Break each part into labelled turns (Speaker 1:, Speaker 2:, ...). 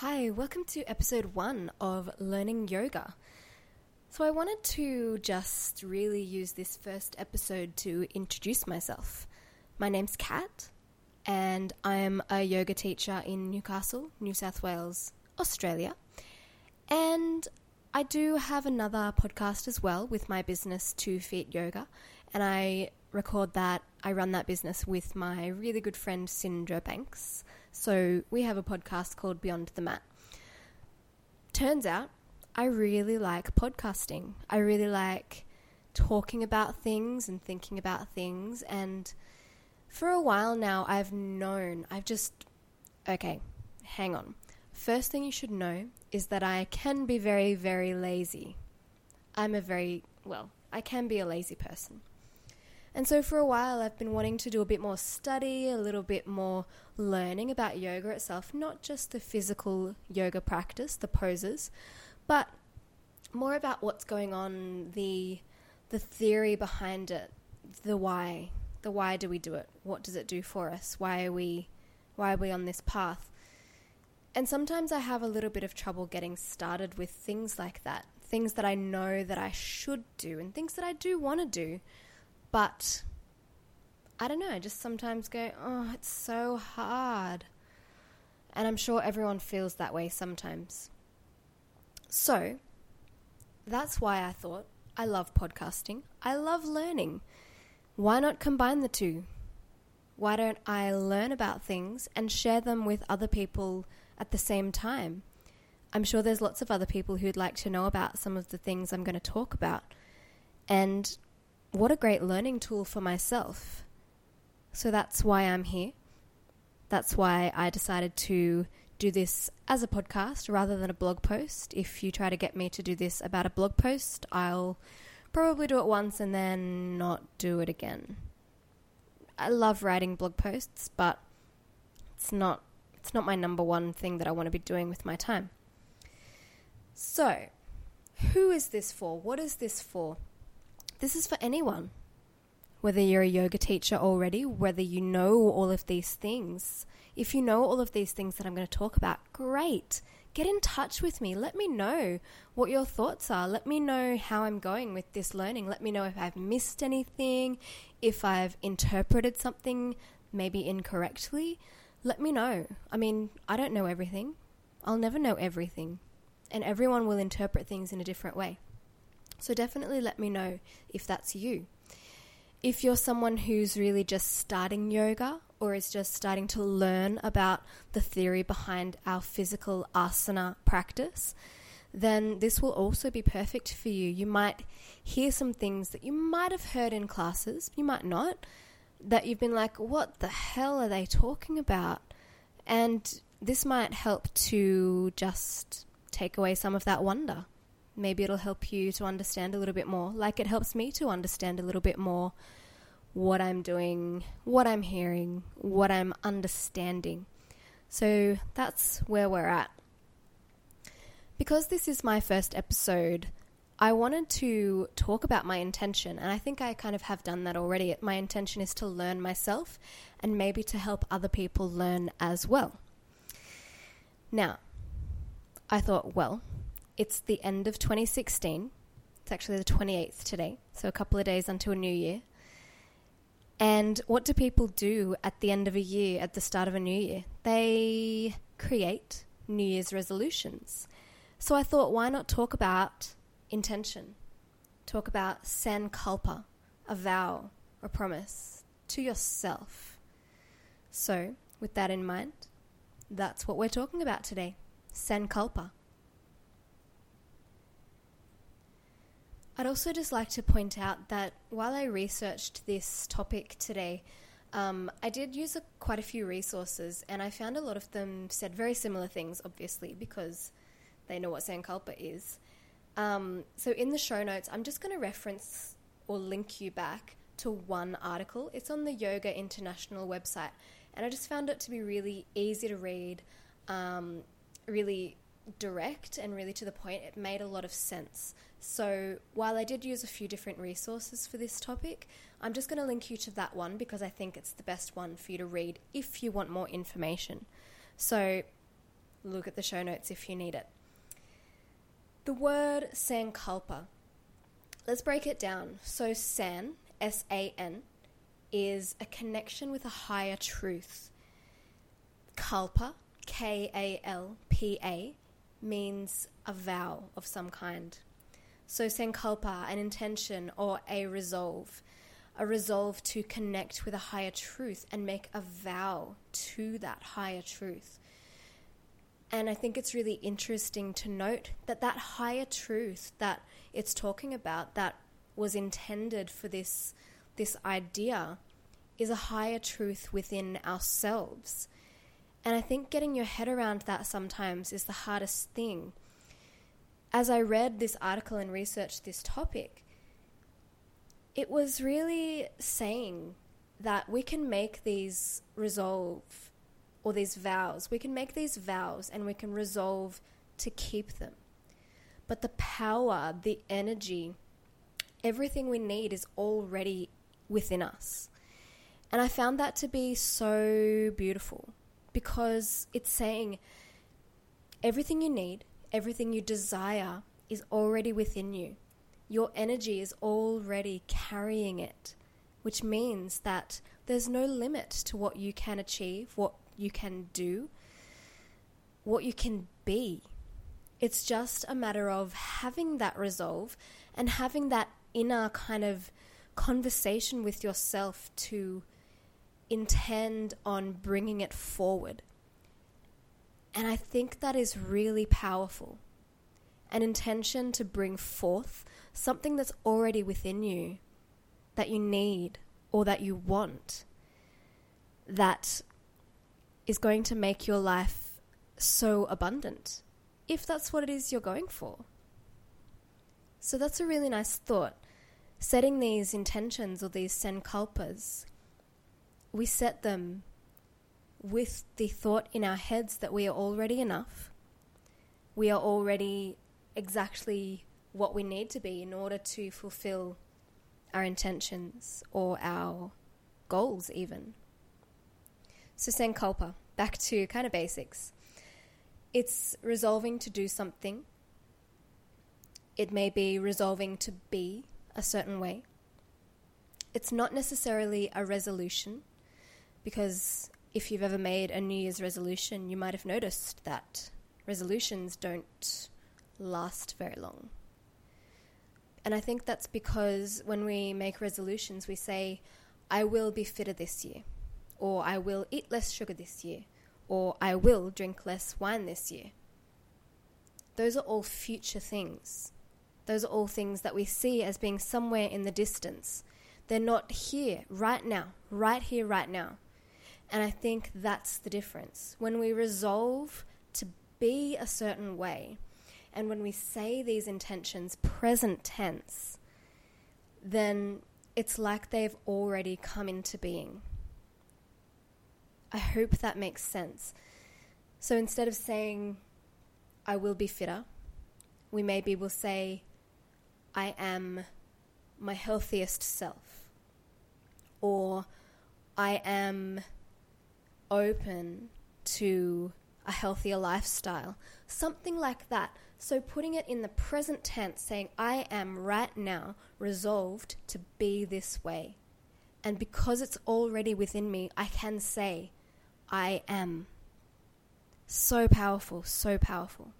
Speaker 1: Hi, welcome to episode one of Learning Yoga. So, I wanted to just really use this first episode to introduce myself. My name's Kat, and I'm a yoga teacher in Newcastle, New South Wales, Australia. And I do have another podcast as well with my business, Two Feet Yoga, and I record that. I run that business with my really good friend Sindra Banks. So we have a podcast called Beyond the Mat. Turns out I really like podcasting. I really like talking about things and thinking about things. And for a while now, I've known, I've just, okay, hang on. First thing you should know is that I can be very, very lazy. I'm a very, well, I can be a lazy person. And so for a while, I've been wanting to do a bit more study, a little bit more learning about yoga itself, not just the physical yoga practice, the poses, but more about what's going on, the the theory behind it, the why, the why do we do it? What does it do for us? Why are we why are we on this path? And sometimes I have a little bit of trouble getting started with things like that, things that I know that I should do and things that I do want to do but I don't know, I just sometimes go, oh, it's so hard. And I'm sure everyone feels that way sometimes. So, that's why I thought I love podcasting. I love learning. Why not combine the two? Why don't I learn about things and share them with other people at the same time? I'm sure there's lots of other people who'd like to know about some of the things I'm going to talk about. And what a great learning tool for myself. So that's why I'm here. That's why I decided to do this as a podcast rather than a blog post. If you try to get me to do this about a blog post, I'll probably do it once and then not do it again. I love writing blog posts, but it's not it's not my number one thing that I want to be doing with my time. So, who is this for? What is this for? This is for anyone. Whether you're a yoga teacher already, whether you know all of these things. If you know all of these things that I'm going to talk about, great. Get in touch with me. Let me know what your thoughts are. Let me know how I'm going with this learning. Let me know if I've missed anything, if I've interpreted something maybe incorrectly. Let me know. I mean, I don't know everything. I'll never know everything. And everyone will interpret things in a different way. So definitely let me know if that's you. If you're someone who's really just starting yoga or is just starting to learn about the theory behind our physical asana practice, then this will also be perfect for you. You might hear some things that you might have heard in classes, you might not, that you've been like, what the hell are they talking about? And this might help to just take away some of that wonder maybe it'll help you to understand a little bit more, like it helps me to understand a little bit more what I'm doing, what I'm hearing, what I'm understanding. So that's where we're at. Because this is my first episode, I wanted to talk about my intention, and I think I kind of have done that already. My intention is to learn myself and maybe to help other people learn as well. Now, I thought, well, it's the end of 2016. It's actually the 28th today, so a couple of days until a New Year. And what do people do at the end of a year, at the start of a new year? They create New Year's resolutions. So I thought, why not talk about intention? Talk about sankalpa, a vow, a promise to yourself. So, with that in mind, that's what we're talking about today sankalpa. I'd also just like to point out that while I researched this topic today, um, I did use a, quite a few resources, and I found a lot of them said very similar things, obviously, because they know what Sankalpa is. Um, so in the show notes, I'm just going to reference or link you back to one article. It's on the Yoga International website, and I just found it to be really easy to read, um, really direct and really to the point. It made a lot of sense. So while I did use a few different resources for this topic, I'm just going to link you to that one because I think it's the best one for you to read if you want more information. So look at the show notes if you need it. The word sankalpa. Let's break it down. So, san, S A N, is a connection with a higher truth. Kalpa, K A L P A, means a vow of some kind. So, sankalpa, an intention or a resolve, a resolve to connect with a higher truth and make a vow to that higher truth. And I think it's really interesting to note that that higher truth that it's talking about, that was intended for this, this idea, is a higher truth within ourselves. And I think getting your head around that sometimes is the hardest thing. As I read this article and researched this topic, it was really saying that we can make these resolve or these vows. We can make these vows and we can resolve to keep them. But the power, the energy, everything we need is already within us. And I found that to be so beautiful because it's saying everything you need, everything you desire is already within you. Your energy is already carrying it, which means that there's no limit to what you can achieve, what you can do, what you can be. It's just a matter of having that resolve and having that inner kind of conversation with yourself to intend on bringing it forward. And I think that is really powerful. An intention to bring forth something that's already within you that you need or that you want that is going to make your life so abundant, if that's what it is you're going for. So that's a really nice thought. Setting these intentions or these sankalpas, we set them with the thought in our heads that we are already enough. We are already exactly what we need to be in order to fulfill our intentions or our goals, even. So, Sankalpa, back to kind of basics. It's resolving to do something. It may be resolving to be a certain way. It's not necessarily a resolution, because if you've ever made a New Year's resolution, you might have noticed that resolutions don't last very long. And I think that's because when we make resolutions, we say, I will be fitter this year or I will eat less sugar this year, or I will drink less wine this year. Those are all future things. Those are all things that we see as being somewhere in the distance. They're not here, right now, right here, right now. And I think that's the difference. When we resolve to be a certain way, and when we say these intentions present tense, then it's like they've already come into being. I hope that makes sense. So instead of saying, I will be fitter, we maybe will say, I am my healthiest self. Or I am open to a healthier lifestyle. Something like that. So putting it in the present tense, saying, I am right now resolved to be this way. And because it's already within me, I can say, I am. So powerful, so powerful.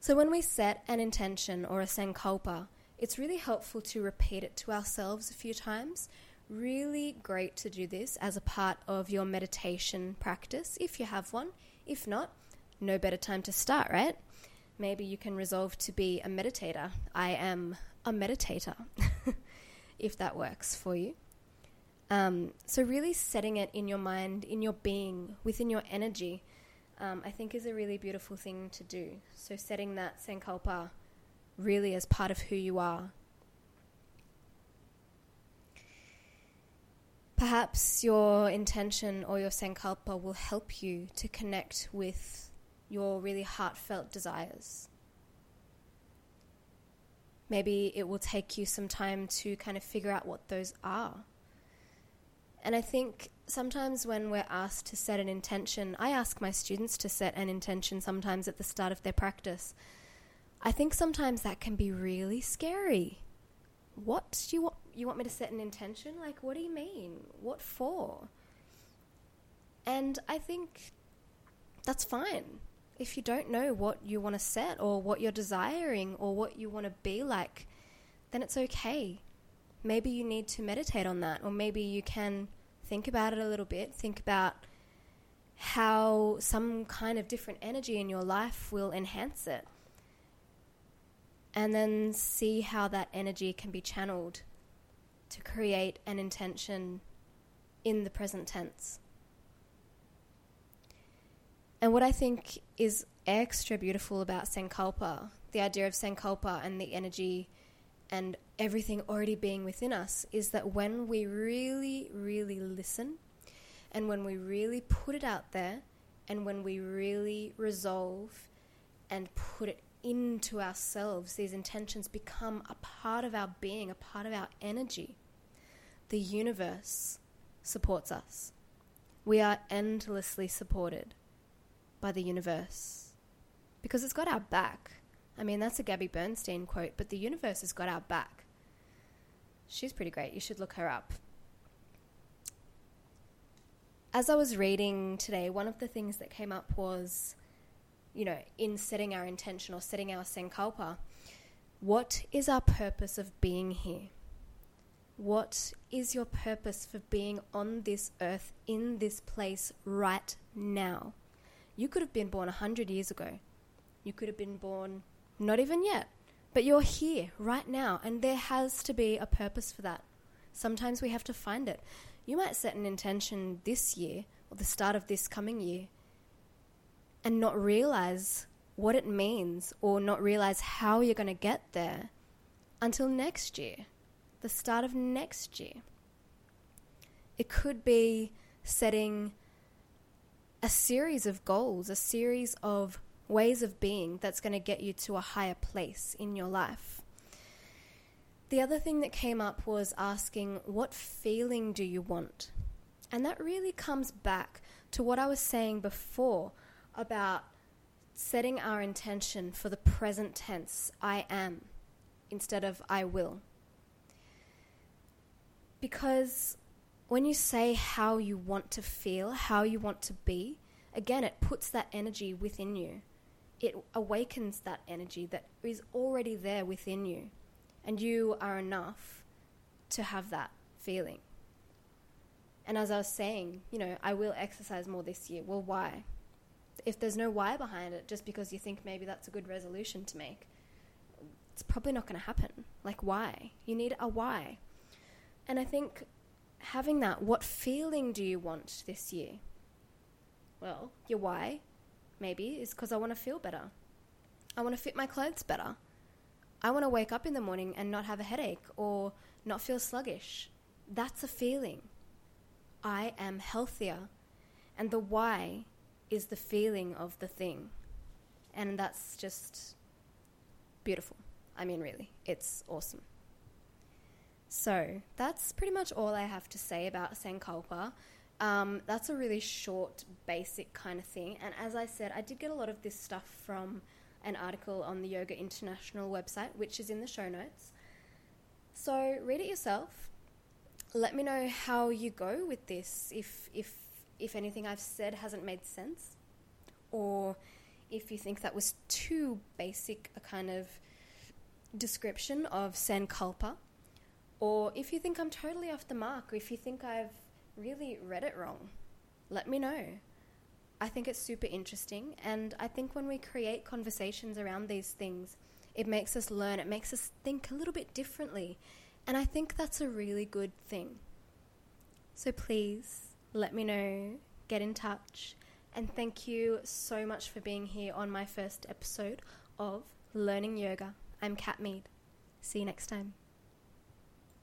Speaker 1: So when we set an intention or a sankalpa, it's really helpful to repeat it to ourselves a few times. Really great to do this as a part of your meditation practice if you have one. If not, no better time to start, right? Maybe you can resolve to be a meditator. I am a meditator, if that works for you. Um, so, really setting it in your mind, in your being, within your energy, um, I think is a really beautiful thing to do. So, setting that Sankalpa really as part of who you are. Perhaps your intention or your Sankalpa will help you to connect with your really heartfelt desires. Maybe it will take you some time to kind of figure out what those are. And I think sometimes when we're asked to set an intention, I ask my students to set an intention sometimes at the start of their practice. I think sometimes that can be really scary. What do you want? You want me to set an intention? Like, what do you mean? What for? And I think that's fine. If you don't know what you want to set or what you're desiring or what you want to be like, then it's okay. Maybe you need to meditate on that, or maybe you can think about it a little bit. Think about how some kind of different energy in your life will enhance it. And then see how that energy can be channeled to create an intention in the present tense. And what I think is extra beautiful about Sankalpa, the idea of Sankalpa and the energy and everything already being within us, is that when we really, really listen and when we really put it out there and when we really resolve and put it into ourselves, these intentions become a part of our being, a part of our energy. The universe supports us. We are endlessly supported by the universe because it's got our back. I mean, that's a Gabby Bernstein quote, but the universe has got our back. She's pretty great. You should look her up. As I was reading today, one of the things that came up was, you know, in setting our intention or setting our sankalpa, what is our purpose of being here? What is your purpose for being on this earth, in this place right now? You could have been born a hundred years ago. You could have been born not even yet. But you're here right now, and there has to be a purpose for that. Sometimes we have to find it. You might set an intention this year or the start of this coming year and not realize what it means or not realize how you're going to get there until next year, the start of next year. It could be setting a series of goals, a series of ways of being that's going to get you to a higher place in your life. The other thing that came up was asking, What feeling do you want? And that really comes back to what I was saying before about setting our intention for the present tense, I am, instead of I will. Because when you say how you want to feel, how you want to be, again, it puts that energy within you it awakens that energy that is already there within you. And you are enough to have that feeling. And as I was saying, you know, I will exercise more this year. Well, why? If there's no why behind it, just because you think maybe that's a good resolution to make, it's probably not going to happen. Like, why? You need a why. And I think having that, what feeling do you want this year? Well, your why maybe, is because I want to feel better. I want to fit my clothes better. I want to wake up in the morning and not have a headache or not feel sluggish. That's a feeling. I am healthier. And the why is the feeling of the thing. And that's just beautiful. I mean, really, it's awesome. So, that's pretty much all I have to say about Sankalpa. Um, that's a really short, basic kind of thing. And as I said, I did get a lot of this stuff from an article on the Yoga International website, which is in the show notes. So read it yourself. Let me know how you go with this. If if if anything I've said hasn't made sense, or if you think that was too basic a kind of description of Sankalpa, or if you think I'm totally off the mark, or if you think I've really read it wrong, let me know. I think it's super interesting, and I think when we create conversations around these things, it makes us learn, it makes us think a little bit differently, and I think that's a really good thing. So please let me know, get in touch, and thank you so much for being here on my first episode of Learning Yoga. I'm Kat Mead. See you next time.